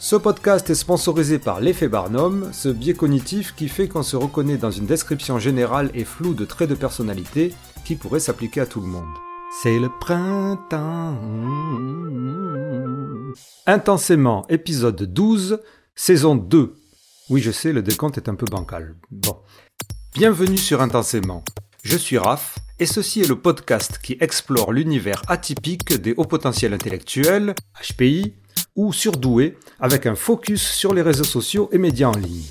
Ce podcast est sponsorisé par l'effet Barnum, ce biais cognitif qui fait qu'on se reconnaît dans une description générale et floue de traits de personnalité qui pourrait s'appliquer à tout le monde. C'est le printemps. Intensément, épisode 12, saison 2. Oui, je sais, le décompte est un peu bancal. Bon. Bienvenue sur Intensément. Je suis Raph, et ceci est le podcast qui explore l'univers atypique des hauts potentiels intellectuels, HPI, ou surdoués, avec un focus sur les réseaux sociaux et médias en ligne.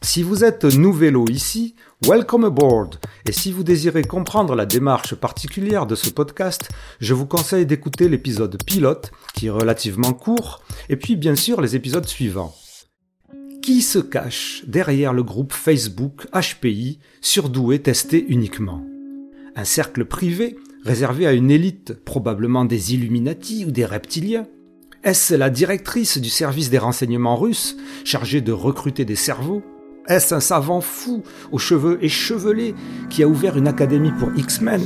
Si vous êtes nouvello ici, welcome aboard. Et si vous désirez comprendre la démarche particulière de ce podcast, je vous conseille d'écouter l'épisode pilote, qui est relativement court, et puis bien sûr les épisodes suivants. Qui se cache derrière le groupe Facebook HPI surdoué testé uniquement? Un cercle privé réservé à une élite, probablement des Illuminati ou des reptiliens est-ce la directrice du service des renseignements russes, chargée de recruter des cerveaux? Est-ce un savant fou aux cheveux échevelés qui a ouvert une académie pour X-Men?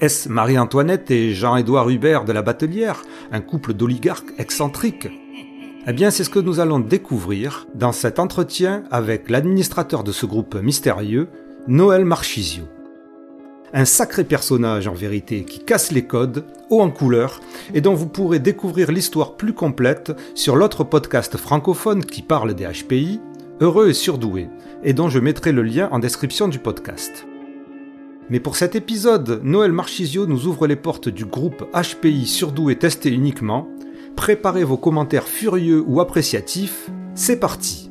Est-ce Marie-Antoinette et Jean-Édouard Hubert de la Batelière, un couple d'oligarques excentriques? Eh bien, c'est ce que nous allons découvrir dans cet entretien avec l'administrateur de ce groupe mystérieux, Noël Marchisio. Un sacré personnage en vérité qui casse les codes, haut en couleur, et dont vous pourrez découvrir l'histoire plus complète sur l'autre podcast francophone qui parle des HPI, Heureux et surdoué, et dont je mettrai le lien en description du podcast. Mais pour cet épisode, Noël Marchisio nous ouvre les portes du groupe HPI surdoué testé uniquement. Préparez vos commentaires furieux ou appréciatifs, c'est parti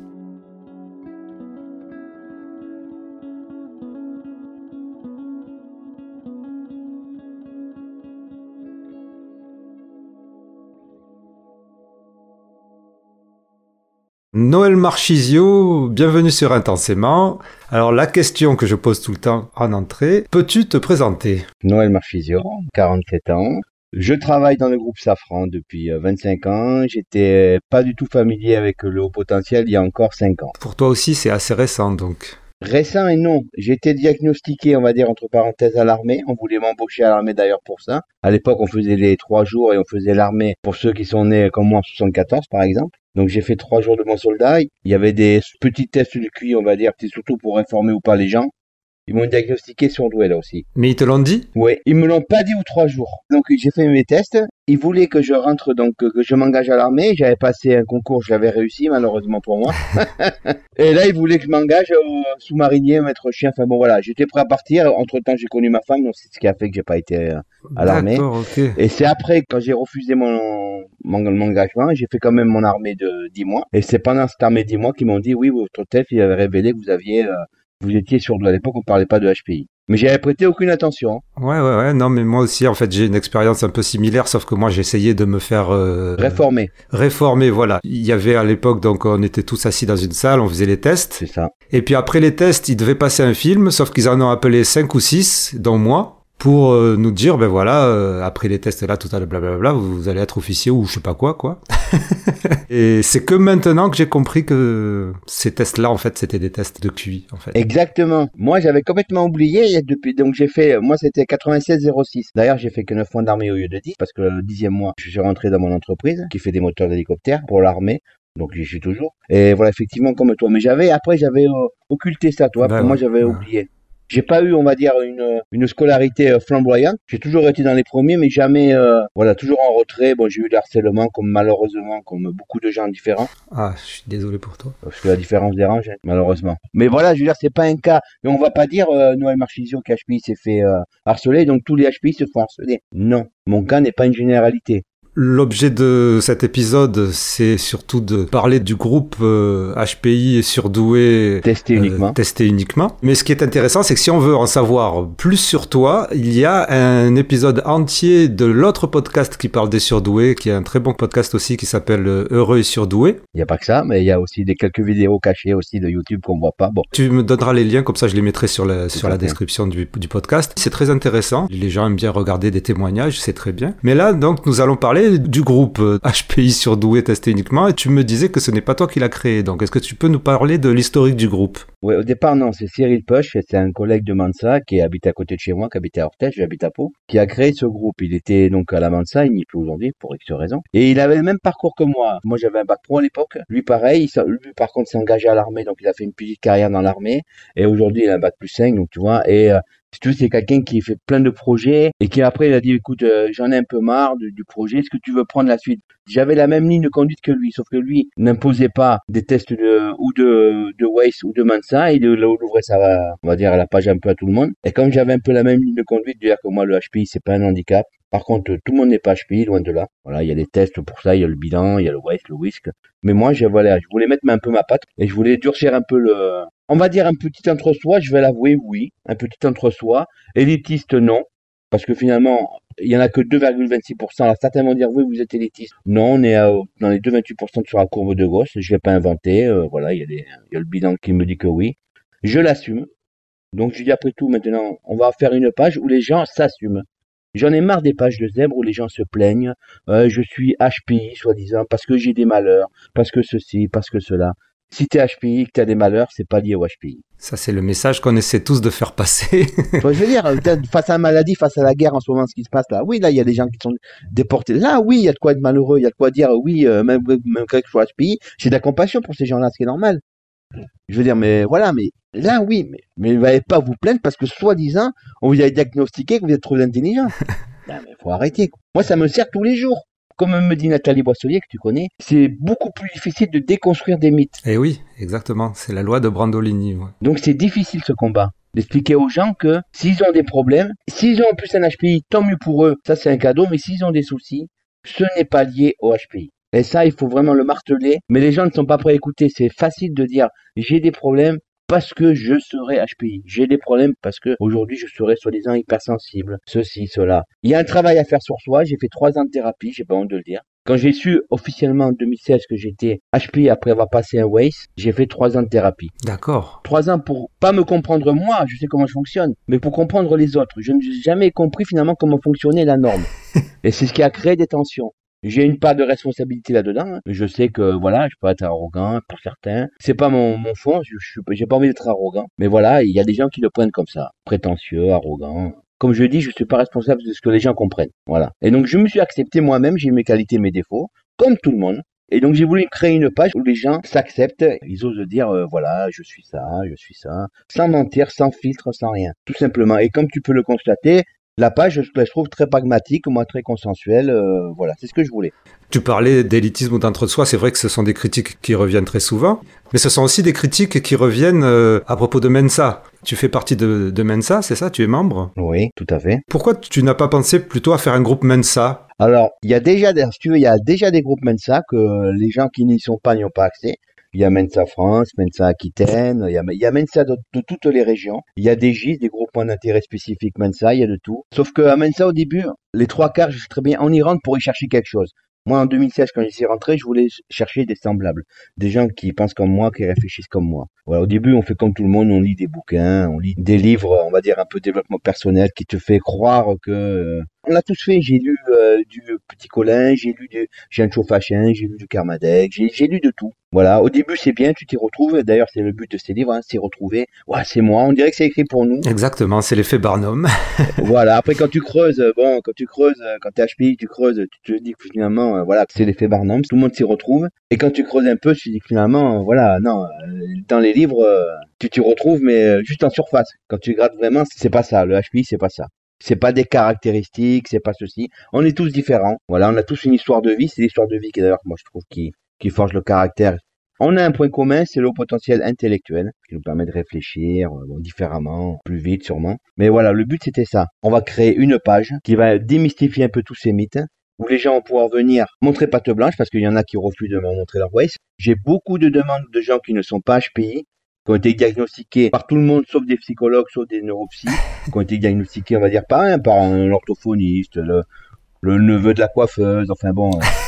Noël Marchisio, bienvenue sur Intensément. Alors la question que je pose tout le temps en entrée, peux-tu te présenter? Noël Marchisio, 47 ans. Je travaille dans le groupe Safran depuis 25 euh, ans. J'étais pas du tout familier avec le haut potentiel il y a encore 5 ans. Pour toi aussi, c'est assez récent donc. Récent et non. J'ai été diagnostiqué, on va dire, entre parenthèses, à l'armée. On voulait m'embaucher à l'armée d'ailleurs pour ça. À l'époque, on faisait les trois jours et on faisait l'armée pour ceux qui sont nés comme moi en 74, par exemple. Donc j'ai fait trois jours de mon soldat. Il y avait des petits tests du QI, on va dire, c'est surtout pour informer ou pas les gens. Ils m'ont diagnostiqué surdoué là aussi. Mais ils te l'ont dit? Oui, ils me l'ont pas dit ou trois jours. Donc j'ai fait mes tests. Ils voulaient que je rentre, donc que je m'engage à l'armée. J'avais passé un concours, j'avais réussi malheureusement pour moi. et là ils voulaient que je m'engage au sous-marinier, maître chien. Enfin bon voilà, j'étais prêt à partir. Entre temps j'ai connu ma femme, donc c'est ce qui a fait que j'ai pas été euh, à l'armée. Et c'est après quand j'ai refusé mon, mon, engagement, j'ai fait quand même mon armée de 10 mois. Et c'est pendant cette armée de 10 mois qu'ils m'ont dit oui votre test il avait révélé que vous aviez euh, vous étiez sur à l'époque, on parlait pas de HPI. Mais j'y avais prêté aucune attention. Hein. Ouais, ouais, ouais. Non, mais moi aussi, en fait, j'ai une expérience un peu similaire, sauf que moi, j'essayais de me faire euh, réformer. Réformer, voilà. Il y avait à l'époque, donc, on était tous assis dans une salle, on faisait les tests. C'est ça. Et puis après les tests, ils devaient passer un film, sauf qu'ils en ont appelé cinq ou six, dont moi pour euh, nous dire ben voilà euh, après les tests là tout à l'heure blablabla vous allez être officier ou je sais pas quoi quoi. Et c'est que maintenant que j'ai compris que ces tests là en fait c'était des tests de QI en fait. Exactement. Moi j'avais complètement oublié depuis donc j'ai fait moi c'était 96 06 d'ailleurs j'ai fait que 9 mois d'armée au lieu de 10 parce que le dixième mois je suis rentré dans mon entreprise qui fait des moteurs d'hélicoptère pour l'armée. Donc j'y suis toujours. Et voilà effectivement comme toi. Mais j'avais après j'avais euh, occulté ça toi. Ben moi j'avais oublié j'ai pas eu, on va dire, une, une scolarité euh, flamboyante. J'ai toujours été dans les premiers, mais jamais, euh, voilà, toujours en retrait. Bon, j'ai eu du harcèlement, comme malheureusement, comme beaucoup de gens différents. Ah, je suis désolé pour toi. Parce que la différence dérange, hein, malheureusement. Mais voilà, je veux dire, c'est pas un cas. Et on va pas dire euh, Noël Marchisio qu'HPI s'est fait euh, harceler, donc tous les HPI se font harceler. Non, mon cas n'est pas une généralité. L'objet de cet épisode, c'est surtout de parler du groupe HPI euh, et surdoué testé euh, uniquement. testé uniquement. Mais ce qui est intéressant, c'est que si on veut en savoir plus sur toi, il y a un épisode entier de l'autre podcast qui parle des surdoués, qui est un très bon podcast aussi qui s'appelle euh, Heureux et surdoué. Il n'y a pas que ça, mais il y a aussi des quelques vidéos cachées aussi de YouTube qu'on voit pas. Bon. Tu me donneras les liens, comme ça je les mettrai sur la, sur la description du, du podcast. C'est très intéressant. Les gens aiment bien regarder des témoignages, c'est très bien. Mais là, donc, nous allons parler du groupe HPI surdoué testé uniquement et tu me disais que ce n'est pas toi qui l'as créé. Donc, est-ce que tu peux nous parler de l'historique du groupe? Oui, au départ, non, c'est Cyril Poche, c'est un collègue de Mansa qui habite à côté de chez moi, qui habite à Orthez, j'habite à Pau, qui a créé ce groupe. Il était donc à la Mansa, il n'y est plus aujourd'hui pour X raisons. Et il avait le même parcours que moi. Moi, j'avais un bac pro à l'époque. Lui, pareil, lui, par contre, s'est engagé à l'armée, donc il a fait une petite carrière dans l'armée. Et aujourd'hui, il a un bac plus 5, donc tu vois. Et euh, tu c'est quelqu'un qui fait plein de projets et qui après, il a dit, écoute, euh, j'en ai un peu marre du, projet, est-ce que tu veux prendre la suite? J'avais la même ligne de conduite que lui, sauf que lui n'imposait pas des tests de ou de, de Waze ou de Mansa, il ouvrait sa, on va dire, la page un peu à tout le monde. Et comme j'avais un peu la même ligne de conduite, dire que moi, le HPI, c'est pas un handicap, par contre, tout le monde n'est pas HPI, loin de là. Voilà, il y a des tests pour ça, il y a le bilan, il y a le Waze, le whisk. Mais moi, je, voilà, je voulais mettre un peu ma patte et je voulais durcir un peu le, on va dire un petit entre-soi, je vais l'avouer, oui, un petit entre-soi. Élitiste, non, parce que finalement, il y en a que 2,26%. Alors certains vont dire, oui, vous êtes élitiste. Non, on est dans les 2,28% sur la courbe de Gauss. Je l'ai pas inventé. Euh, voilà, il y, a il y a le bilan qui me dit que oui. Je l'assume. Donc je dis après tout, maintenant, on va faire une page où les gens s'assument. J'en ai marre des pages de zèbre où les gens se plaignent. Euh, je suis HPI, soi-disant, parce que j'ai des malheurs, parce que ceci, parce que cela. Si t'es HPI, que t'as des malheurs, c'est pas lié au HPI. Ça, c'est le message qu'on essaie tous de faire passer. je veux dire, face à la maladie, face à la guerre en ce moment, ce qui se passe là, oui, là, il y a des gens qui sont déportés. Là, oui, il y a de quoi être malheureux, il y a de quoi dire, oui, euh, même, même que je sois HPI, j'ai de la compassion pour ces gens-là, ce qui est normal. Je veux dire, mais voilà, mais là, oui, mais, mais ne allez pas vous plaindre parce que soi-disant, on vous a diagnostiqué que vous êtes trop intelligent. non, mais faut arrêter. Moi, ça me sert tous les jours comme me dit Nathalie Boisselier, que tu connais, c'est beaucoup plus difficile de déconstruire des mythes. Eh oui, exactement. C'est la loi de Brandolini. Donc c'est difficile ce combat. D'expliquer aux gens que s'ils ont des problèmes, s'ils ont en plus un HPI, tant mieux pour eux, ça c'est un cadeau, mais s'ils ont des soucis, ce n'est pas lié au HPI. Et ça, il faut vraiment le marteler. Mais les gens ne sont pas prêts à écouter. C'est facile de dire j'ai des problèmes, parce que je serai HPI. J'ai des problèmes parce que aujourd'hui je serai soi-disant hypersensible. Ceci, cela. Il y a un travail à faire sur soi. J'ai fait trois ans de thérapie, j'ai pas honte de le dire. Quand j'ai su officiellement en 2016 que j'étais HPI après avoir passé un WACE, j'ai fait trois ans de thérapie. D'accord. Trois ans pour pas me comprendre moi, je sais comment je fonctionne, mais pour comprendre les autres. Je n'ai jamais compris finalement comment fonctionnait la norme. Et c'est ce qui a créé des tensions. J'ai une part de responsabilité là-dedans. Hein. Je sais que voilà, je peux être arrogant pour certains. C'est pas mon, fond. Je, je j'ai pas envie d'être arrogant. Mais voilà, il y a des gens qui le prennent comme ça, prétentieux, arrogant. Comme je dis, je suis pas responsable de ce que les gens comprennent. Voilà. Et donc je me suis accepté moi-même. J'ai mes qualités, mes défauts, comme tout le monde. Et donc j'ai voulu créer une page où les gens s'acceptent, ils osent dire euh, voilà, je suis ça, je suis ça, sans mentir, sans filtre, sans rien, tout simplement. Et comme tu peux le constater, la page, je la trouve très pragmatique, moi très consensuelle. Euh, voilà, c'est ce que je voulais. Tu parlais d'élitisme ou d'entre-soi, c'est vrai que ce sont des critiques qui reviennent très souvent, mais ce sont aussi des critiques qui reviennent euh, à propos de Mensa. Tu fais partie de, de Mensa, c'est ça Tu es membre? Oui, tout à fait. Pourquoi tu n'as pas pensé plutôt à faire un groupe Mensa? Alors, il y a déjà, si tu veux, il y a déjà des groupes Mensa que les gens qui n'y sont pas n'y ont pas accès. Il y a Mensa France, Mensa Aquitaine, il y a, Mensa de, toutes les régions. Il y a des GIS, des groupes d'intérêt spécifiques Mensa, il y a de tout. Sauf qu'à Mensa, au début, les trois quarts, je sais très bien, on y rentre pour y chercher quelque chose. Moi, en 2016, quand j'y suis rentré, je voulais chercher des semblables. Des gens qui pensent comme moi, qui réfléchissent comme moi. Voilà, au début, on fait comme tout le monde, on lit des bouquins, on lit des livres, on va dire, un peu développement personnel qui te fait croire que euh, on l'a tous fait. J'ai lu euh, du Petit Colin, j'ai lu du Jean Chauffachin, j'ai lu du Carmadec, j'ai lu de tout. Voilà, au début c'est bien, tu t'y retrouves. D'ailleurs, c'est le but de ces livres, hein, c'est retrouver. Ouais, c'est moi. On dirait que c'est écrit pour nous. Exactement, c'est l'effet Barnum. voilà. Après, quand tu creuses, bon, quand tu creuses, quand t'es HPI, tu creuses, tu te dis que finalement, euh, voilà, c'est l'effet Barnum. Tout le monde s'y retrouve. Et quand tu creuses un peu, tu te dis que finalement, voilà, non, euh, dans les livres, tu t'y retrouves, mais juste en surface. Quand tu grattes vraiment, c'est pas ça. Le HPI, c'est pas ça. C'est pas des caractéristiques, c'est pas ceci. On est tous différents. Voilà, on a tous une histoire de vie. C'est l'histoire de vie qui d'ailleurs, moi, je trouve, qui, qui forge le caractère. On a un point commun, c'est le potentiel intellectuel, qui nous permet de réfléchir euh, différemment, plus vite sûrement. Mais voilà, le but c'était ça. On va créer une page qui va démystifier un peu tous ces mythes, où les gens vont pouvoir venir montrer patte blanche, parce qu'il y en a qui refusent de me montrer leur waist. J'ai beaucoup de demandes de gens qui ne sont pas HPI, qui ont été diagnostiqués par tout le monde, sauf des psychologues, sauf des neuropsies, qui ont été diagnostiqués, on va dire, par un, par un orthophoniste, le, le neveu de la coiffeuse, enfin bon, euh,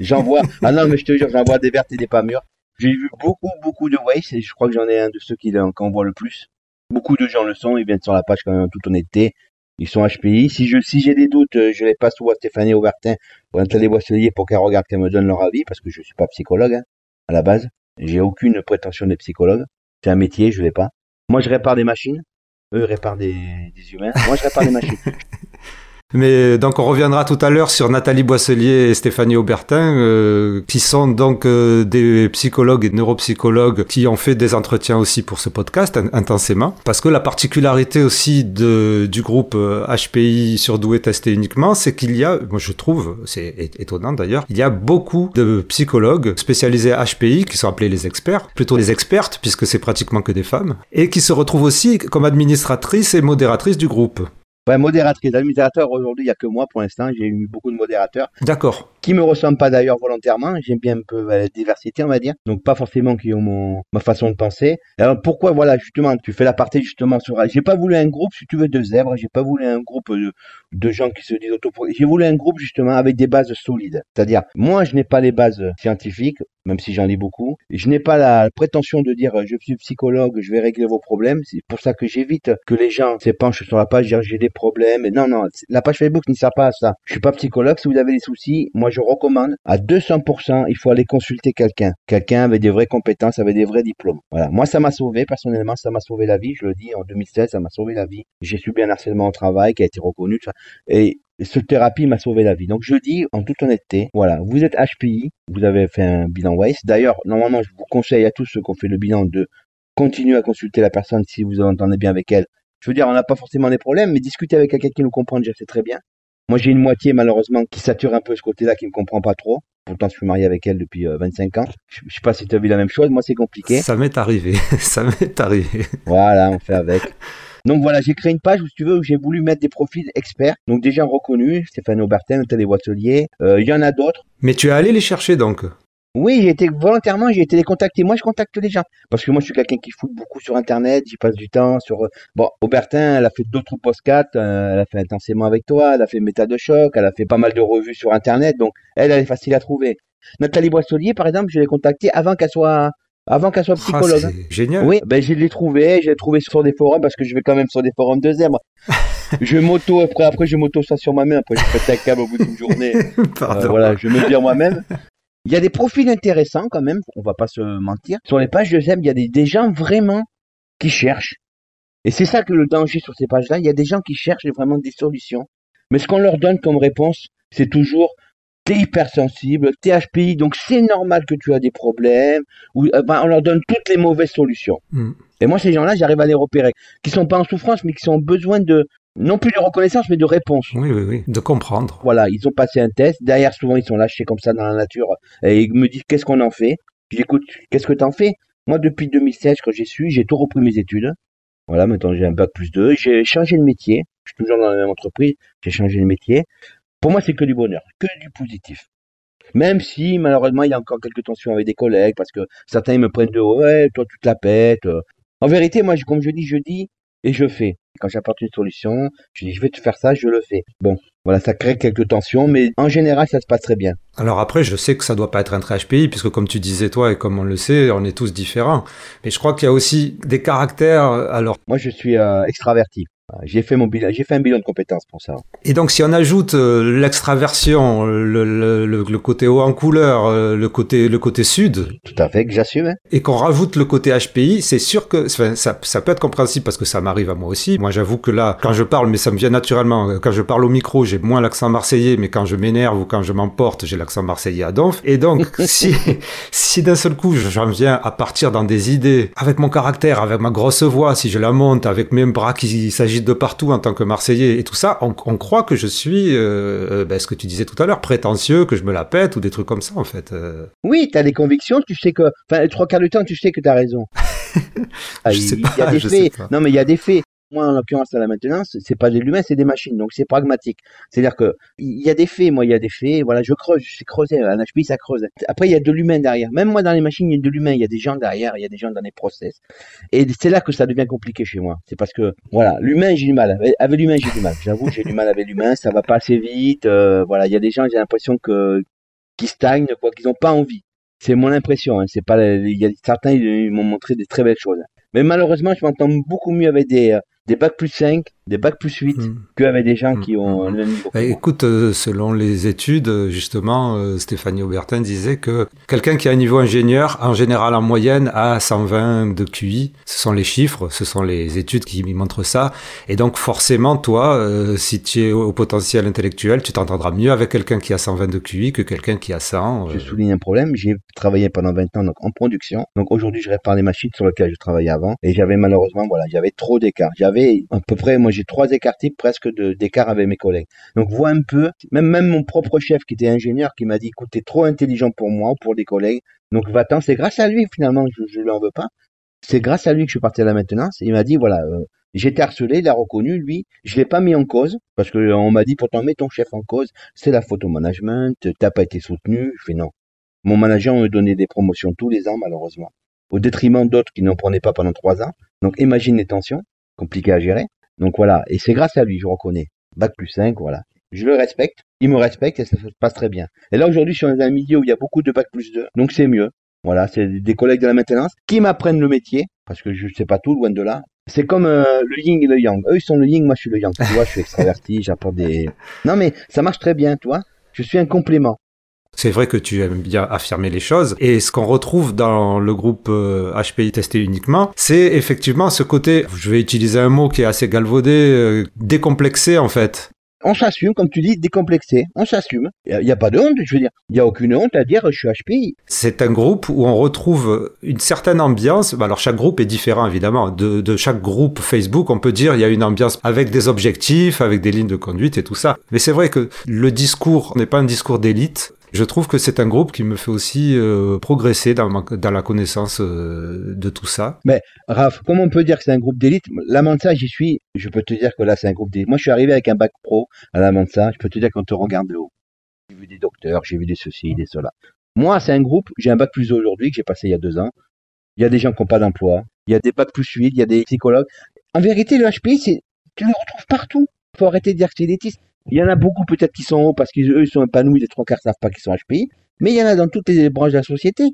j'en vois, ah non, mais je te jure, j'en vois des vertes et des pas mûres. J'ai vu beaucoup, beaucoup de waves, et je crois que j'en ai un de ceux qui, en voit le plus. Beaucoup de gens le sont, ils viennent sur la page quand même en toute honnêteté. Ils sont HPI. Si je si j'ai des doutes, euh, je les passe ou à Stéphanie Aubertin ou à Nathalie pour qu'elles regardent, qu'elles me donnent leur avis, parce que je suis pas psychologue hein, à la base. J'ai aucune prétention d'être psychologue. C'est un métier, je l'ai pas. Moi, je répare des machines. Eux réparent des, des humains. Moi, je répare des machines. Mais donc on reviendra tout à l'heure sur Nathalie Boisselier et Stéphanie Aubertin, euh, qui sont donc euh, des psychologues et neuropsychologues qui ont fait des entretiens aussi pour ce podcast intensément. Parce que la particularité aussi de, du groupe HPI euh, surdoué testé uniquement, c'est qu'il y a, moi je trouve, c'est étonnant d'ailleurs, il y a beaucoup de psychologues spécialisés HPI qui sont appelés les experts, plutôt les expertes puisque c'est pratiquement que des femmes, et qui se retrouvent aussi comme administratrices et modératrices du groupe. Ouais, modératrice, administrateur, aujourd'hui, il n'y a que moi pour l'instant. J'ai eu beaucoup de modérateurs. D'accord. Qui me ressemblent pas d'ailleurs volontairement. J'aime bien un peu la diversité, on va dire. Donc, pas forcément qui ont mon, ma façon de penser. Alors, pourquoi, voilà, justement, tu fais la partie justement sur. J'ai pas voulu un groupe, si tu veux, de zèbres. J'ai pas voulu un groupe de, de gens qui se disent auto J'ai voulu un groupe justement avec des bases solides. C'est-à-dire, moi, je n'ai pas les bases scientifiques, même si j'en lis beaucoup. Je n'ai pas la prétention de dire je suis psychologue, je vais régler vos problèmes. C'est pour ça que j'évite que les gens s'épanchent sur la page, dire j'ai des problèmes. Non, non, la page Facebook ne sert pas à ça. Je suis pas psychologue. Si vous avez des soucis, moi recommande à 200%, il faut aller consulter quelqu'un. Quelqu'un avec des vraies compétences, avec des vrais diplômes. Voilà. Moi, ça m'a sauvé personnellement, ça m'a sauvé la vie. Je le dis en 2016, ça m'a sauvé la vie. J'ai subi un harcèlement au travail qui a été reconnu. Et cette thérapie m'a sauvé la vie. Donc je dis en toute honnêteté, voilà, vous êtes HPI, vous avez fait un bilan WACE. D'ailleurs, normalement, je vous conseille à tous ceux qui ont fait le bilan de continuer à consulter la personne si vous entendez bien avec elle. Je veux dire, on n'a pas forcément des problèmes, mais discuter avec quelqu'un qui nous comprend déjà, c'est très bien. Moi, j'ai une moitié, malheureusement, qui sature un peu ce côté-là, qui me comprend pas trop. Pourtant, je suis marié avec elle depuis 25 euh, ans. Je, je sais pas si tu as vu la même chose. Moi, c'est compliqué. Ça m'est arrivé. Ça m'est arrivé. Voilà, on fait avec. Donc voilà, j'ai créé une page où, si tu veux, où j'ai voulu mettre des profils experts, donc déjà reconnus, Stéphane Aubertin, Nathalie Boisselier, euh, il y en a d'autres. Mais tu es allé les chercher donc? Oui, j'ai été volontairement, j'ai été les contacter. Moi, je contacte les gens parce que moi, je suis quelqu'un qui fout beaucoup sur Internet. J'y passe du temps sur. Bon, Aubertin, elle a fait d'autres postcards. Euh, elle a fait intensément avec toi. Elle a fait méta de choc. Elle a fait pas mal de revues sur Internet. Donc, elle, elle est facile à trouver. Nathalie Boisselier, par exemple, je l'ai contactée avant qu'elle soit avant qu'elle soit ah, psychologue. Ah, génial. Oui, ben je l'ai trouvé, je l'ai trouvé sur des forums parce que je vais quand même sur des forums de zèbres. je moto après, après je moto ça sur ma main, après je fais un câble au bout d'une journée. Pardon. Euh, voilà, je me dire moi-même. Il y a des profils intéressants quand même, on va pas se mentir. Sur les pages de zèbres, il y a des, des gens vraiment qui cherchent. Et c'est ça que le danger sur ces pages-là, il y a des gens qui cherchent vraiment des solutions. Mais ce qu'on leur donne comme réponse, c'est toujours t'es hypersensible, t'es HPI, donc c'est normal que tu as des problèmes, ou euh, ben, on leur donne toutes les mauvaises solutions. Hmm. Et moi, ces gens-là, j'arrive à les repérer, qui sont pas en souffrance, mais qui ont besoin de, non plus de reconnaissance, mais de réponse. Oui, oui, oui, de comprendre. Voilà, ils ont passé un test, derrière, souvent, ils sont lâchés comme ça dans la nature, et ils me disent, qu'est-ce qu'on en fait? J'écoute, qu'est-ce que t'en fais? Moi, depuis 2016, quand j'ai su, j'ai tout repris mes études. Voilà, maintenant j'ai un bac plus 2, j'ai changé de métier, je suis toujours dans la même entreprise, j'ai changé de métier. Pour moi, c'est que du bonheur, que du positif. Même si, malheureusement, il y a encore quelques tensions avec des collègues, parce que certains me prennent de ouais, toi, tu te la pètes. En vérité, moi, comme je dis, je dis et je fais. Quand j'apporte une solution, je dis, je vais te faire ça, je le fais. Bon, voilà, ça crée quelques tensions, mais en général, ça se passe très bien. Alors après, je sais que ça doit pas être un trait HPI, puisque comme tu disais toi, et comme on le sait, on est tous différents. Mais je crois qu'il y a aussi des caractères, alors... Moi, je suis euh, extraverti. J'ai fait mon bilan, j'ai fait un bilan de compétences pour ça. Et donc, si on ajoute euh, l'extraversion, le, le, le, côté haut en couleur, euh, le côté le côté sud, tout à fait, que j'assume. Hein. Et qu'on rajoute le côté HPI, c'est sûr que ça, ça peut être compréhensible parce que ça m'arrive à moi aussi. Moi, j'avoue que là, quand je parle, mais ça me vient naturellement. Quand je parle au micro, j'ai moins l'accent marseillais, mais quand je m'énerve ou quand je m'emporte, j'ai l'accent marseillais à donf. Et donc, si si d'un seul coup, j'en viens à partir dans des idées avec mon caractère, avec ma grosse voix, si je la monte, avec mes bras qui de partout en tant que Marseillais et tout ça, on, croit que je suis, euh, ben, ce que tu disais tout à l'heure, prétentieux, que je me la pète ou des trucs comme ça en fait. Euh. Oui, tu as des convictions, tu sais que, enfin, trois quarts du temps, tu sais que tu as raison. Ah, je sais pas, y a des faits. Non, mais il y a des faits. Moi, en l'occurrence, à la maintenance, c'est pas de l'humain, c'est des machines, donc c'est pragmatique. C'est-à-dire que il y a des faits, moi, il y a des faits. Voilà, je creuse, je sais creuser. Un HPI, ça creuse. Après, il y a de l'humain derrière. Même moi, dans les machines, il y a de l'humain. Il y a des gens derrière, il y a des gens dans les process. Et c'est là que ça devient compliqué chez moi. C'est parce que, voilà, l'humain, j'ai du mal. Avec, l'humain, j'ai du mal. J'avoue, j'ai du mal avec l'humain. Ça va pas assez vite. Euh, voilà, il y a des gens, j'ai l'impression que qui stagnent, quoi, qu'ils n'ont pas envie. C'est mon impression. Hein. C'est pas. Certains, ils m'ont montré des très belles choses. Mais malheureusement, je m'entends beaucoup mieux avec des euh, des bacs plus 5, des bacs plus 8 hmm. qu'avec des gens qui ont le niveau. Bah, écoute, euh, selon les études, justement, euh, Stéphanie Aubertin disait que quelqu'un qui a un niveau ingénieur, en général en moyenne, a 120 de QI. Ce sont les chiffres, ce sont les études qui montrent ça. Et donc forcément, toi, euh, si tu es au potentiel intellectuel, tu t'entendras mieux avec quelqu'un qui a 120 de QI que quelqu'un qui a 100. Je souligne un problème. J'ai travaillé pendant 20 ans donc, en production. Donc aujourd'hui, je répare les machines sur lesquelles je travaillais avant. Et j'avais malheureusement, voilà, j'avais trop d'écart. J'avais à peu près, moi j'ai trois écarts types presque d'écart avec mes collègues. Donc vois un peu, même, même mon propre chef qui était ingénieur qui m'a dit, écoute, t'es trop intelligent pour moi ou pour des collègues. Donc va-t'en, c'est grâce à lui finalement, je, je lui en veux pas. C'est grâce à lui que je suis parti à la maintenance. Il m'a dit, voilà, euh, J'étais harcelé, il a reconnu, lui. Je l'ai pas mis en cause, parce que on m'a dit, pourtant, mets ton chef en cause. C'est la photo management, t'as pas été soutenu. Je fais non. Mon manager me donnait des promotions tous les ans, malheureusement. Au détriment d'autres qui n'en prenaient pas pendant trois ans. Donc, imagine les tensions. Compliqué à gérer. Donc voilà. Et c'est grâce à lui, je reconnais. Bac plus 5, voilà. Je le respecte. Il me respecte et ça se passe très bien. Et là, aujourd'hui, je suis dans un milieu où il y a beaucoup de bac plus 2. Donc c'est mieux. Voilà, c'est des collègues de la maintenance qui m'apprennent le métier, parce que je ne sais pas tout, loin de là. C'est comme euh, le yin et le yang. Eux, ils sont le yin, moi, je suis le yang. Tu vois, je suis extraverti, j'apporte des... Non, mais ça marche très bien, toi. Je suis un complément. C'est vrai que tu aimes bien affirmer les choses. Et ce qu'on retrouve dans le groupe HPI euh, testé uniquement, c'est effectivement ce côté, je vais utiliser un mot qui est assez galvaudé, euh, décomplexé en fait on s'assume, comme tu dis, décomplexé. On s'assume. Il n'y a, pas de honte, je veux dire. Il n'y a aucune honte à dire je suis HPI. C'est un groupe où on retrouve une certaine ambiance. Bah, alors chaque groupe est différent évidemment. De, de chaque groupe Facebook, on peut dire il y a une ambiance avec des objectifs, avec des lignes de conduite et tout ça. Mais c'est vrai que le discours n'est pas un discours d'élite. Je trouve que c'est un groupe qui me fait aussi euh, progresser dans, la connaissance euh, de tout ça. Mais Raph, comment on peut dire que c'est un groupe d'élite La Mansa, j'y suis. Je peux te dire que là, c'est un groupe d'élite. Moi, je suis arrivé avec un bac pro à la Mansa. Je peux te dire qu'on te regarde de haut. J'ai vu des docteurs, j'ai vu des ceci, des cela. Moi, c'est un groupe. J'ai un bac plus aujourd'hui que j'ai passé il y a deux ans. Il y a des gens qui n'ont pas d'emploi. Il y a des bacs plus 8, il y a des psychologues. En vérité, le HPI, tu le retrouves partout. Faut arrêter de dire que c'est élitiste. Il y en a beaucoup peut-être qui sont hauts parce qu'eux ils sont épanouis, les trois quarts savent pas qu'ils sont HPI, mais il y en a dans toutes les branches de la société.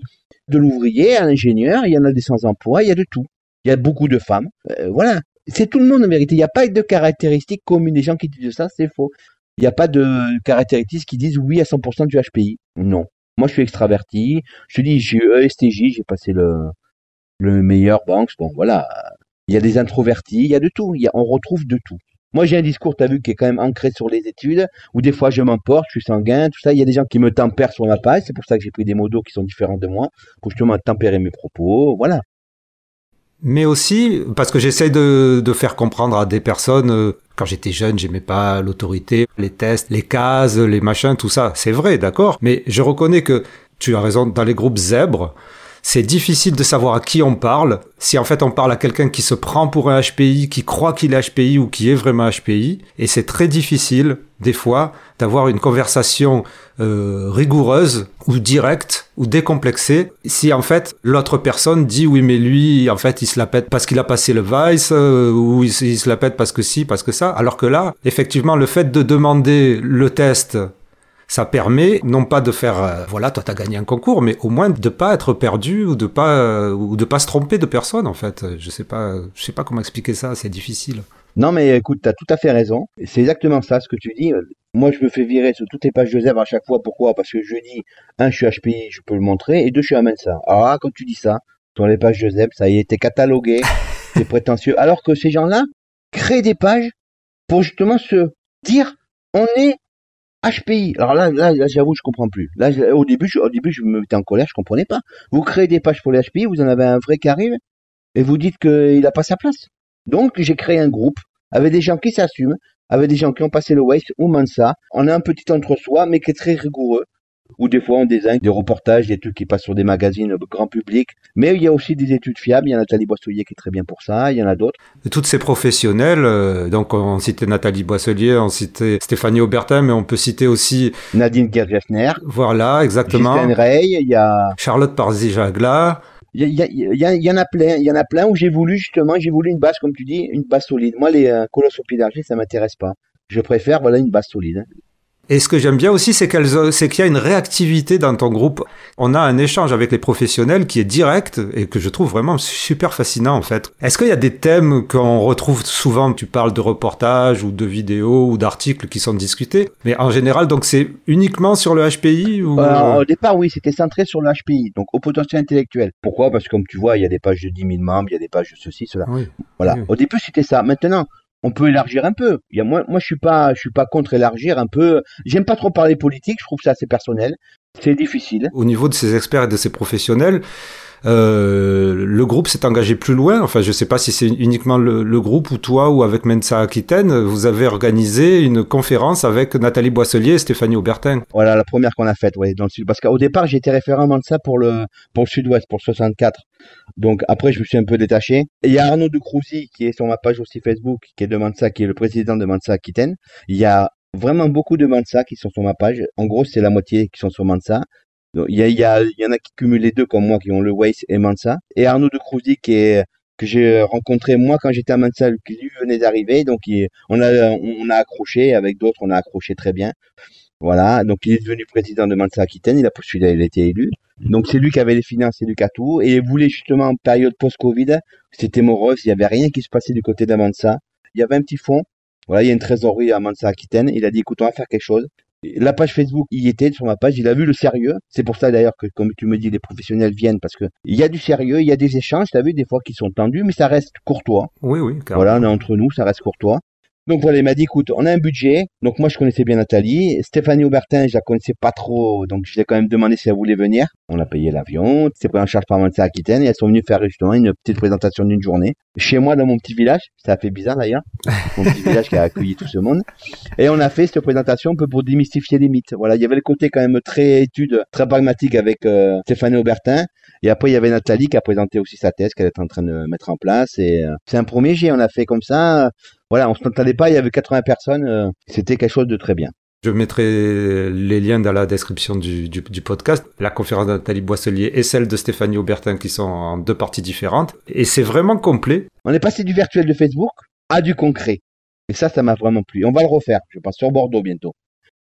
De l'ouvrier à l'ingénieur, il y en a des sans-emploi, il y a de tout. Il y a beaucoup de femmes. Euh, voilà. C'est tout le monde en vérité. Il n'y a pas de caractéristiques communes. Les gens qui disent ça, c'est faux. Il n'y a pas de caractéristiques qui disent oui à 100% du HPI. Non. Moi, je suis extraverti. Je dis, j'ai eu ESTJ, j'ai passé le, le meilleur banque. Bon, voilà. Il y a des introvertis, il y a de tout. Il y a, on retrouve de tout. Moi, j'ai un discours, tu as vu, qui est quand même ancré sur les études, où des fois je m'emporte, je suis sanguin, tout ça. Il y a des gens qui me tempèrent sur ma page. C'est pour ça que j'ai pris des d'eau qui sont différents de moi, pour justement tempérer mes propos. Voilà. Mais aussi, parce que j'essaie de, de, faire comprendre à des personnes, euh, quand j'étais jeune, j'aimais pas l'autorité, les tests, les cases, les machins, tout ça. C'est vrai, d'accord. Mais je reconnais que tu as raison, dans les groupes zèbres, c'est difficile de savoir à qui on parle. Si en fait on parle à quelqu'un qui se prend pour un HPI, qui croit qu'il est HPI ou qui est vraiment HPI, et c'est très difficile des fois d'avoir une conversation euh, rigoureuse ou directe ou décomplexée si en fait l'autre personne dit oui mais lui en fait il se la pète parce qu'il a passé le vice euh, ou il, il se la pète parce que si parce que ça alors que là effectivement le fait de demander le test ça permet non pas de faire euh, voilà toi t'as gagné un concours mais au moins de pas être perdu ou de pas euh, ou de pas se tromper de personne en fait. Je sais pas je sais pas comment expliquer ça c'est difficile. Non mais écoute t'as tout à fait raison. C'est exactement ça ce que tu dis. Moi je me fais virer sur toutes les pages de Zèbre à chaque fois. Pourquoi? Parce que je dis un je suis HPI je peux le montrer et deux je suis Mensa ah quand tu dis ça sur les pages de Zèbre ça y est t'es catalogué. T'es prétentieux. Alors que ces gens là créent des pages pour justement se dire on est HPI. Alors là, là, j'avoue, je comprends plus. Là, au début, je, au début, je me mettais en colère, je comprenais pas. Vous créez des pages pour les HPI, vous en avez un vrai qui arrive, et vous dites qu'il n'a pas sa place. Donc, j'ai créé un groupe avec des gens qui s'assument, avec des gens qui ont passé le Waste ou Mansa. On a un petit entre-soi, mais qui est très rigoureux ou des fois on désigne des reportages, des trucs qui passent sur des magazines grand public. Mais il y a aussi des études fiables. Il y a Nathalie Boisselier qui est très bien pour ça. Il y en a d'autres. Toutes ces professionnels, euh, donc on citait Nathalie Boisselier, on citait Stéphanie Aubertin, mais on peut citer aussi Nadine Gergesner. Voilà, exactement. Rey, il y a Charlotte Parzi-Jagla. Il y, y, en a plein, il y en a plein où j'ai voulu justement, j'ai voulu une base, comme tu dis, une base solide. Moi, les euh, colosses au pied d'argile, ça m'intéresse pas. Je préfère, voilà, une base solide. Et ce que j'aime bien aussi, c'est qu'il y a une réactivité dans ton groupe. On a un échange avec les professionnels qui est direct et que je trouve vraiment super fascinant en fait. Est-ce qu'il y a des thèmes qu'on retrouve souvent? Tu parles de reportages ou de vidéos ou d'articles qui sont discutés, mais en général, donc c'est uniquement sur le HPI ou... Euh, au départ, oui, c'était centré sur le HPI, donc au potentiel intellectuel. Pourquoi? Parce que comme tu vois, il y a des pages de 10 000 membres, il y a des pages de ceci, cela. Oui. Voilà. Oui. Au début, c'était ça. Maintenant, on peut élargir un peu. Il y a, moi, moi, je suis pas, je suis pas contre élargir un peu. J'aime pas trop parler politique. Je trouve ça assez personnel. C'est difficile. Au niveau de ces experts et de ces professionnels, euh, le groupe s'est engagé plus loin. Enfin, je sais pas si c'est uniquement le, groupe ou toi ou avec Mensa Aquitaine. Vous avez organisé une conférence avec Nathalie Boisselier et Stéphanie Aubertin. Voilà, la première qu'on a faite, ouais, dans le sud. Parce qu'au départ, j'étais référent Mensa pour le, pour le sud-ouest, pour le 64. Donc après, je me suis un peu détaché. Il y a Arnaud de Crousy qui est sur ma page aussi Facebook, qui est de Mensa, qui est le président de Mensa Aquitaine. Il y a vraiment beaucoup de Mensa qui sont sur ma page. En gros, c'est la moitié qui sont sur Mensa. Donc, il y, a, y y en a qui cumulent les deux comme moi, qui ont le Waze et Mansa. Et Arnaud de Crousy, qui est, que j'ai rencontré moi quand j'étais à Mansa, qui lui venait d'arriver. Donc, il, on, a, on a accroché, avec d'autres, on a accroché très bien. Voilà, donc il est devenu président de Mansa Aquitaine, il a postulé, il a été élu. Donc c'est lui qui avait les finances, c'est lui. Et il voulait justement en période post-Covid, c'était morose, il n'y avait rien qui se passait du côté de Mansa. Il y avait un petit fonds, voilà, il y a une trésorerie à Mansa Aquitaine. Il a dit, écoute, on va faire quelque chose. La page Facebook y était sur ma page, il a vu le sérieux. C'est pour ça d'ailleurs que, comme tu me dis, les professionnels viennent parce que il y a du sérieux, il y a des échanges, tu as vu, des fois qui sont tendus, mais ça reste courtois. Oui, oui, carrément. Voilà, on est entre nous, ça reste courtois. Donc voilà, il m'a dit, écoute, on a un budget. Donc moi, je connaissais bien Nathalie. Stéphanie Aubertin, je la connaissais pas trop. Donc je lui ai quand même demandé si elle voulait venir. On a payé l'avion. C'est pris en charge par Mansa Aquitaine. Et elles sont venues faire justement une petite présentation d'une journée. Chez moi, dans mon petit village. Ça a fait bizarre d'ailleurs. Mon petit village qui a accueilli tout ce monde. Et on a fait cette présentation un peu pour démystifier les mythes. Voilà, il y avait le côté quand même très étude, très pragmatique avec euh, Stéphanie Aubertin. Et après, il y avait Nathalie qui a présenté aussi sa thèse qu'elle est en train de mettre en place. Et euh, c'est un premier jet. On a fait comme ça voilà, on s'entendait pas, il y avait 80 personnes, euh, c'était quelque chose de très bien. Je mettrai les liens dans la description du, du, du, podcast. La conférence de Nathalie Boisselier et celle de Stéphanie Aubertin qui sont en deux parties différentes. Et c'est vraiment complet. On est passé du virtuel de Facebook à du concret. Et ça, ça m'a vraiment plu. On va le refaire, je pense, sur Bordeaux bientôt.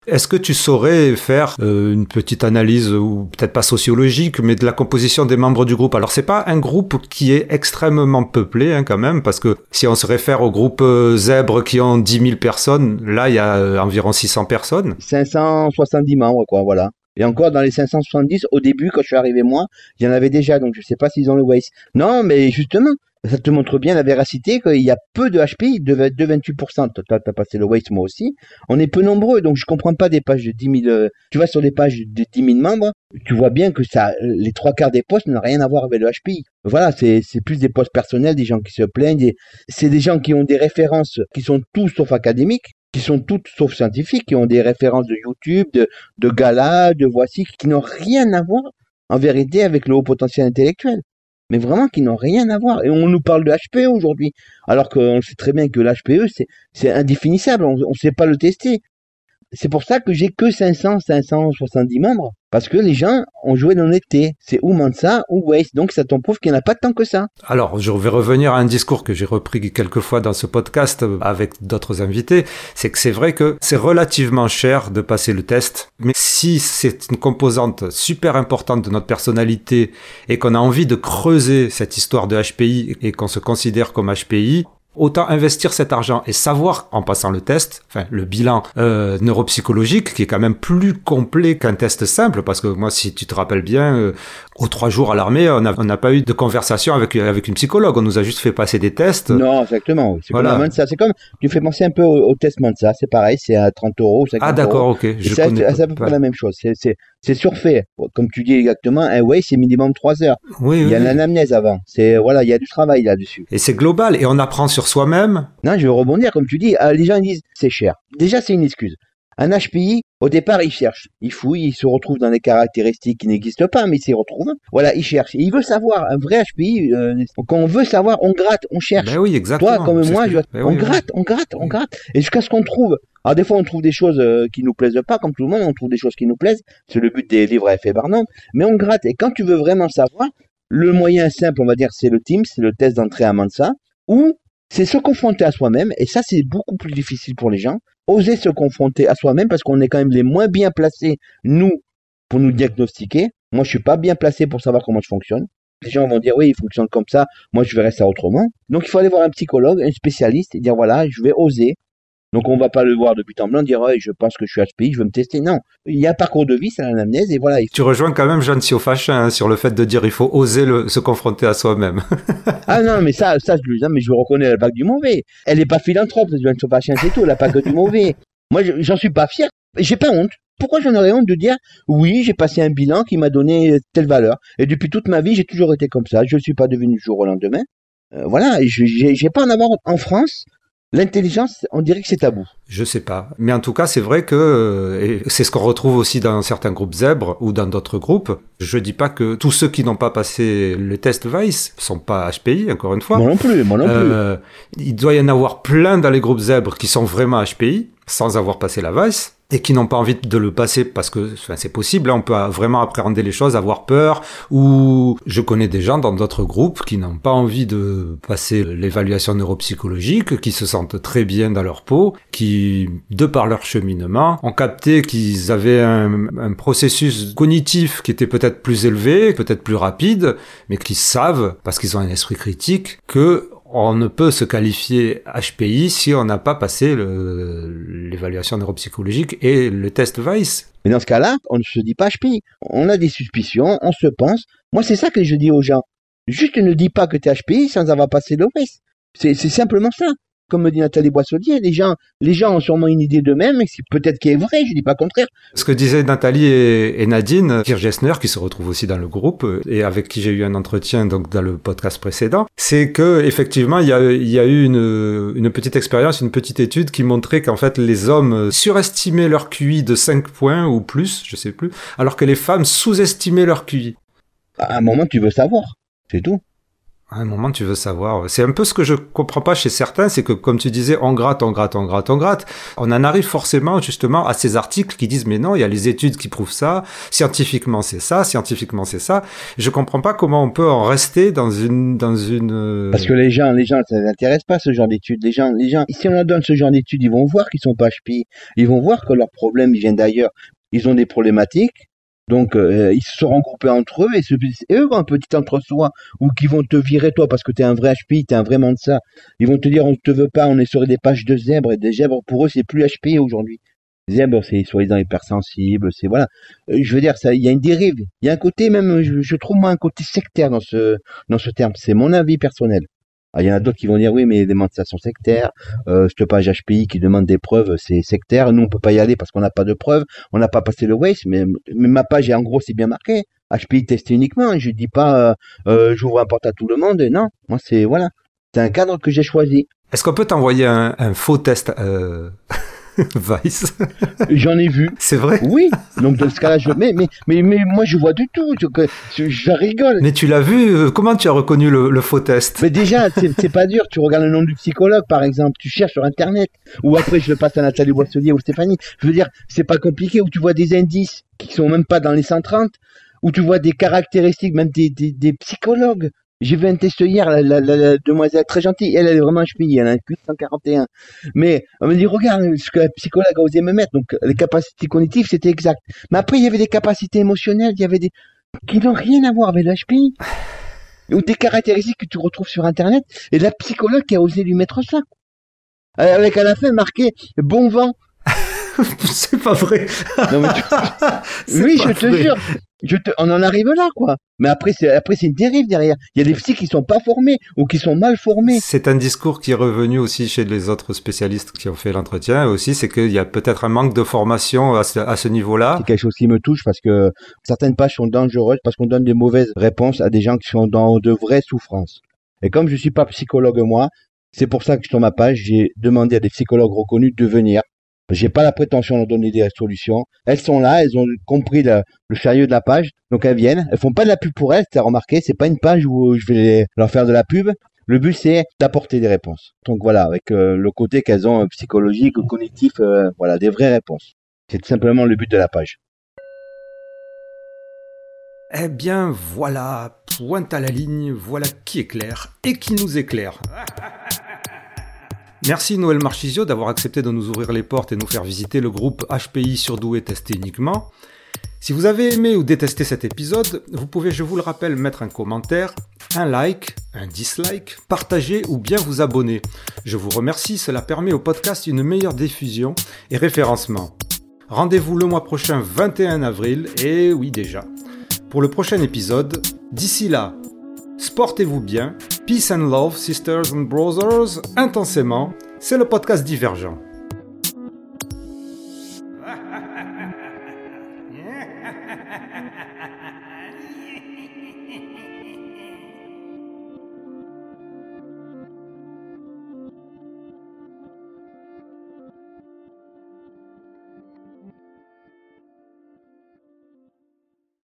Est-ce que tu saurais faire euh, une petite analyse, ou peut-être pas sociologique, mais de la composition des membres du groupe? Alors c'est pas un groupe qui est extrêmement peuplé hein, quand même, parce que si on se réfère au groupe euh, Zèbre qui ont 10 000 personnes, là il y a euh, environ 600 personnes. 570 membres, quoi, voilà. Et encore dans les 570, au début, quand je suis arrivé moi, il y en avait déjà, donc je sais pas s'ils ont le Waze. Non, mais justement, ça te montre bien la véracité qu'il y a peu de HPI, de, de 28%. T'as as passé le Waze, moi aussi. On est peu nombreux, donc je comprends pas des pages de 10 000, euh, tu vas sur des pages de 10 000 membres, tu vois bien que ça, les trois quarts des postes n'ont rien à voir avec le HPI. Voilà, c'est plus des postes personnels, des gens qui se plaignent, c'est des gens qui ont des références qui sont tous sauf académiques, qui sont toutes sauf scientifiques, qui ont des références de YouTube, de, de Gala, de Voici, qui n'ont rien à voir en vérité avec le haut potentiel intellectuel. Mais vraiment qui n'ont rien à voir. Et on nous parle de HPE aujourd'hui. Alors qu'on sait très bien que l'HPE, c'est indéfinissable. On ne sait pas le tester. C'est pour ça que j'ai que 500, 570 membres. Parce que les gens ont joué l'honnêteté. C'est ou Mansa ou Waste. Donc ça t'en prouve qu'il n'y en a pas tant que ça. Alors, je vais revenir à un discours que j'ai repris quelques fois dans ce podcast avec d'autres invités. C'est que c'est vrai que c'est relativement cher de passer le test. Mais si c'est une composante super importante de notre personnalité et qu'on a envie de creuser cette histoire de HPI et qu'on se considère comme HPI, Autant investir cet argent et savoir, en passant le test, enfin le bilan euh, neuropsychologique, qui est quand même plus complet qu'un test simple, parce que moi, si tu te rappelles bien, euh, aux trois jours à l'armée, on n'a pas eu de conversation avec, avec une psychologue, on nous a juste fait passer des tests. Non, exactement. C'est voilà. comme ça. C'est comme, tu fais penser un peu au, au test Mansa, c'est pareil, c'est à 30 euros, 50 Ah d'accord, ok. C'est à peu près la même chose. C'est surfait. Comme tu dis exactement, un way, c'est minimum 3 heures. Oui, il y a oui. l'anamnèse avant. C'est, voilà, il y a du travail là-dessus. Et c'est global, et on apprend sur soi-même. Non, je vais rebondir, comme tu dis, les gens disent, c'est cher. Déjà, c'est une excuse. Un HPI, au départ, il cherche, il fouille, il se retrouve dans des caractéristiques qui n'existent pas, mais il s'y retrouve. Voilà, il cherche. Et il veut savoir. Un vrai HPI, euh, quand on veut savoir, on gratte, on cherche. Ben oui, exactement. Toi, comme moi, je... ben on oui, gratte, on gratte, on gratte. Et jusqu'à ce qu'on trouve. Alors des fois, on trouve des choses euh, qui nous plaisent pas, comme tout le monde, on trouve des choses qui nous plaisent. C'est le but des livres à effet Barnum. Mais on gratte. Et quand tu veux vraiment savoir, le moyen simple, on va dire, c'est le Teams, c'est le test d'entrée à Mansa, ou c'est se confronter à soi-même, et ça c'est beaucoup plus difficile pour les gens, oser se confronter à soi-même parce qu'on est quand même les moins bien placés, nous, pour nous diagnostiquer. Moi, je suis pas bien placé pour savoir comment je fonctionne. Les gens vont dire oui, il fonctionne comme ça, moi je verrais ça autrement. Donc il faut aller voir un psychologue, un spécialiste et dire voilà, je vais oser, donc on va pas le voir depuis temps blanc dire ouais, je pense que je suis HPI, je veux me tester. Non, il y a un parcours de vie, c'est l'anamnèse et voilà. Tu rejoins quand même Jeanne Siofachin hein, sur le fait de dire il faut oser se confronter à soi-même. ah non, mais ça, ça je lui mais je reconnais la bague du mauvais. Elle est pas philanthrope, Jeanne Siofachin, c'est tout, elle a pas que du mauvais. Moi, j'en suis pas fier. J'ai pas honte. Pourquoi j'en aurais honte de dire oui, j'ai passé un bilan qui m'a donné telle valeur et depuis toute ma vie j'ai toujours été comme ça. Je ne suis pas devenu du jour au lendemain. Euh, voilà, j'ai pas en avoir en France. L'intelligence, on dirait que c'est tabou. Je sais pas. Mais en tout cas, c'est vrai que, euh, c'est ce qu'on retrouve aussi dans certains groupes zèbres ou dans d'autres groupes. Je dis pas que tous ceux qui n'ont pas passé le test Vice sont pas HPI, encore une fois. Moi non plus, moi non plus. Euh, il doit y en avoir plein dans les groupes zèbres qui sont vraiment HPI, sans avoir passé la Vice et qui n'ont pas envie de le passer parce que enfin, c'est possible, hein, on peut vraiment appréhender les choses, avoir peur, ou je connais des gens dans d'autres groupes qui n'ont pas envie de passer l'évaluation neuropsychologique, qui se sentent très bien dans leur peau, qui, de par leur cheminement, ont capté qu'ils avaient un, un processus cognitif qui était peut-être plus élevé, peut-être plus rapide, mais qui savent, parce qu'ils ont un esprit critique, que on ne peut se qualifier HPI si on n'a pas passé l'évaluation neuropsychologique et le test Vice. Mais dans ce cas-là, on ne se dit pas HPI. On a des suspicions, on se pense. Moi, c'est ça que je dis aux gens. Juste ne dis pas que tu es HPI sans avoir passé le Vice. C'est simplement ça comme me dit Nathalie Boissaudier, les gens, les gens ont sûrement une idée d'eux-mêmes, et peut-être qui est vrai, je dis pas le contraire. Ce que disaient Nathalie et, Nadine Kirchner, qui se retrouvent aussi dans le groupe, et avec qui j'ai eu un entretien donc dans le podcast précédent, c'est que effectivement il y a, eu une, une petite expérience, une petite étude qui montrait qu'en fait les hommes surestimaient leur QI de 5 points ou plus, je sais plus, alors que les femmes sous-estimaient leur QI. À un moment, tu veux savoir, c'est tout. À un moment, tu veux savoir. C'est un peu ce que je comprends pas chez certains, c'est que comme tu disais, on gratte, on gratte, on gratte, on gratte. On en arrive forcément justement à ces articles qui disent mais non, il y a les études qui prouvent ça, scientifiquement c'est ça, scientifiquement c'est ça. Je comprends pas comment on peut en rester dans une dans une. Euh, Parce que les gens, les gens, ça n'intéresse pas ce genre d'études. Les gens, les gens, si on leur donne ce genre d'études, ils vont voir qu'ils sont pas HPI. Ils vont voir que leurs problèmes viennent d'ailleurs. Ils ont des problématiques donc euh, ils se sont regroupés entre eux et, eux ont un petit entre-soi ou qui vont te virer toi parce que tu es un vrai HPI, tu es un vraiment de ça. Ils vont te dire on ne te veut pas, on est sur des pages de zèbres et des zèbres pour eux c'est plus HPI aujourd'hui. Zèbres c'est soi-disant hypersensible, c'est voilà. Euh, je veux dire ça, il y a une dérive, il y a un côté même, je, je trouve moi un côté sectaire dans ce dans ce terme. C'est mon avis personnel. Ah, il y en a d'autres qui vont dire oui, mais les démonstrations sectaires, euh, cette page HPI qui demande des preuves, c'est sectaire. Nous, on peut pas y aller parce qu'on n'a pas de preuves, on n'a pas passé le waste, mais, mais ma page en gros c'est bien marqué. HPI testé uniquement. Je dis pas euh, euh, j'ouvre un porte à tout le monde. Non, moi c'est voilà, c'est un cadre que j'ai choisi. Est-ce qu'on peut t'envoyer un, un, faux test euh... Vice. J'en ai vu. C'est vrai? Oui. Donc dans ce cas-là, je... mais, mais, mais, mais moi je vois du tout. Je, je rigole. Mais tu l'as vu euh, Comment tu as reconnu le, faux test? Mais déjà, c'est pas dur. Tu regardes le nom du psychologue, par exemple. Tu cherches sur Internet. Ou après, je le passe à Nathalie Boisselier ou Stéphanie. Je veux dire, c'est pas compliqué. Où tu vois des indices qui sont même pas dans les 130. Où tu vois des caractéristiques, même des, des, des psychologues j'ai vu un test hier, la, demoiselle très gentille, elle, elle est vraiment HPI, elle a un QI 141. Mais on me dit, regarde ce que la psychologue a osé me mettre. Donc les capacités cognitives, c'était exact. Mais après, il y avait des capacités émotionnelles, il y avait des qui n'ont rien à voir avec l'HPI. Ou des caractéristiques que tu retrouves sur Internet. Et la psychologue qui a osé lui mettre ça. Avec à la fin marqué bon vent. c'est pas vrai. oui, je te jure. Je te... On en arrive là, quoi. Mais après, c'est après c'est une dérive derrière. Il y a des psys qui sont pas formés ou qui sont mal formés. C'est un discours qui est revenu aussi chez les autres spécialistes qui ont fait l'entretien. Aussi, c'est qu'il y a peut-être un manque de formation à ce, à ce niveau-là. C'est quelque chose qui me touche parce que certaines pages sont dangereuses parce qu'on donne des mauvaises réponses à des gens qui sont dans de vraies souffrances. Et comme je suis pas psychologue moi, c'est pour ça que sur ma page, j'ai demandé à des psychologues reconnus de venir j'ai pas la prétention de donner des solutions. Elles sont là, elles ont compris le, sérieux de la page, donc elles viennent. Elles font pas de la pub pour elles, as remarqué, c'est pas une page où je vais leur faire de la pub. Le but c'est d'apporter des réponses. Donc voilà, avec euh, le côté qu'elles ont euh, psychologique cognitif, euh, voilà, des vraies réponses. C'est tout simplement le but de la page. Eh bien voilà, pointe à la ligne, voilà qui éclaire et qui nous éclaire. Merci Noël Marchisio d'avoir accepté de nous ouvrir les portes et nous faire visiter le groupe HPI surdoué testé uniquement. Si vous avez aimé ou détesté cet épisode, vous pouvez, je vous le rappelle, mettre un commentaire, un like, un dislike, partager ou bien vous abonner. Je vous remercie, cela permet au podcast une meilleure diffusion et référencement. Rendez-vous le mois prochain 21 avril, et oui déjà, pour le prochain épisode. D'ici là, sportez-vous bien, peace and love, sisters and brothers, intensément, c'est le podcast divergent.